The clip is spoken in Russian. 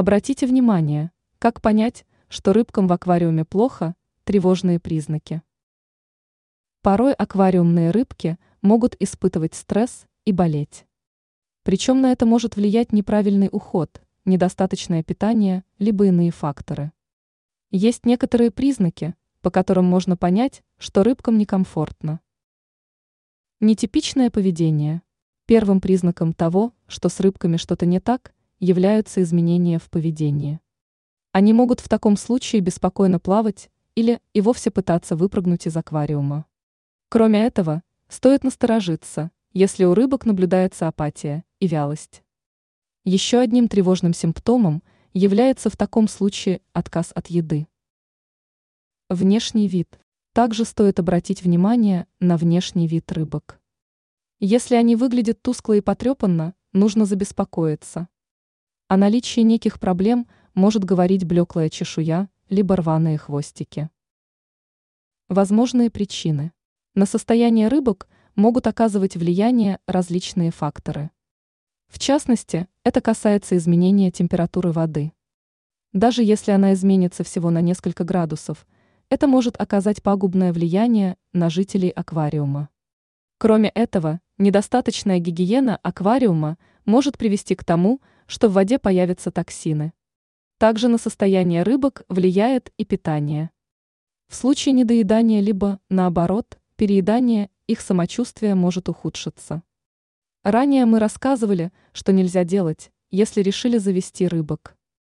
Обратите внимание, как понять, что рыбкам в аквариуме плохо, тревожные признаки. Порой аквариумные рыбки могут испытывать стресс и болеть. Причем на это может влиять неправильный уход, недостаточное питание, либо иные факторы. Есть некоторые признаки, по которым можно понять, что рыбкам некомфортно. Нетипичное поведение. Первым признаком того, что с рыбками что-то не так, являются изменения в поведении. Они могут в таком случае беспокойно плавать или и вовсе пытаться выпрыгнуть из аквариума. Кроме этого, стоит насторожиться, если у рыбок наблюдается апатия и вялость. Еще одним тревожным симптомом является в таком случае отказ от еды. Внешний вид. Также стоит обратить внимание на внешний вид рыбок. Если они выглядят тускло и потрепанно, нужно забеспокоиться. О наличии неких проблем может говорить блеклая чешуя, либо рваные хвостики. Возможные причины. На состояние рыбок могут оказывать влияние различные факторы. В частности, это касается изменения температуры воды. Даже если она изменится всего на несколько градусов, это может оказать пагубное влияние на жителей аквариума. Кроме этого, недостаточная гигиена аквариума может привести к тому, что в воде появятся токсины. Также на состояние рыбок влияет и питание. В случае недоедания либо, наоборот, переедания их самочувствие может ухудшиться. Ранее мы рассказывали, что нельзя делать, если решили завести рыбок.